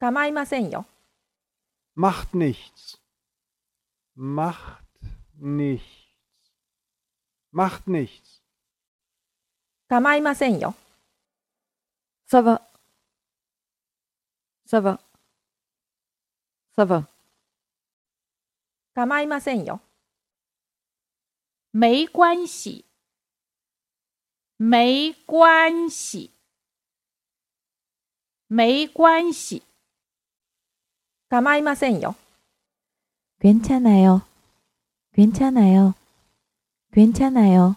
構いませんよ。macht nichts。macht nichts。macht nichts。構いませんよ。さば。さば。さば。構いませんよ。没关系。没关系。没关系。構いませんよ。 괜찮아요. 괜찮아요. 괜찮아요.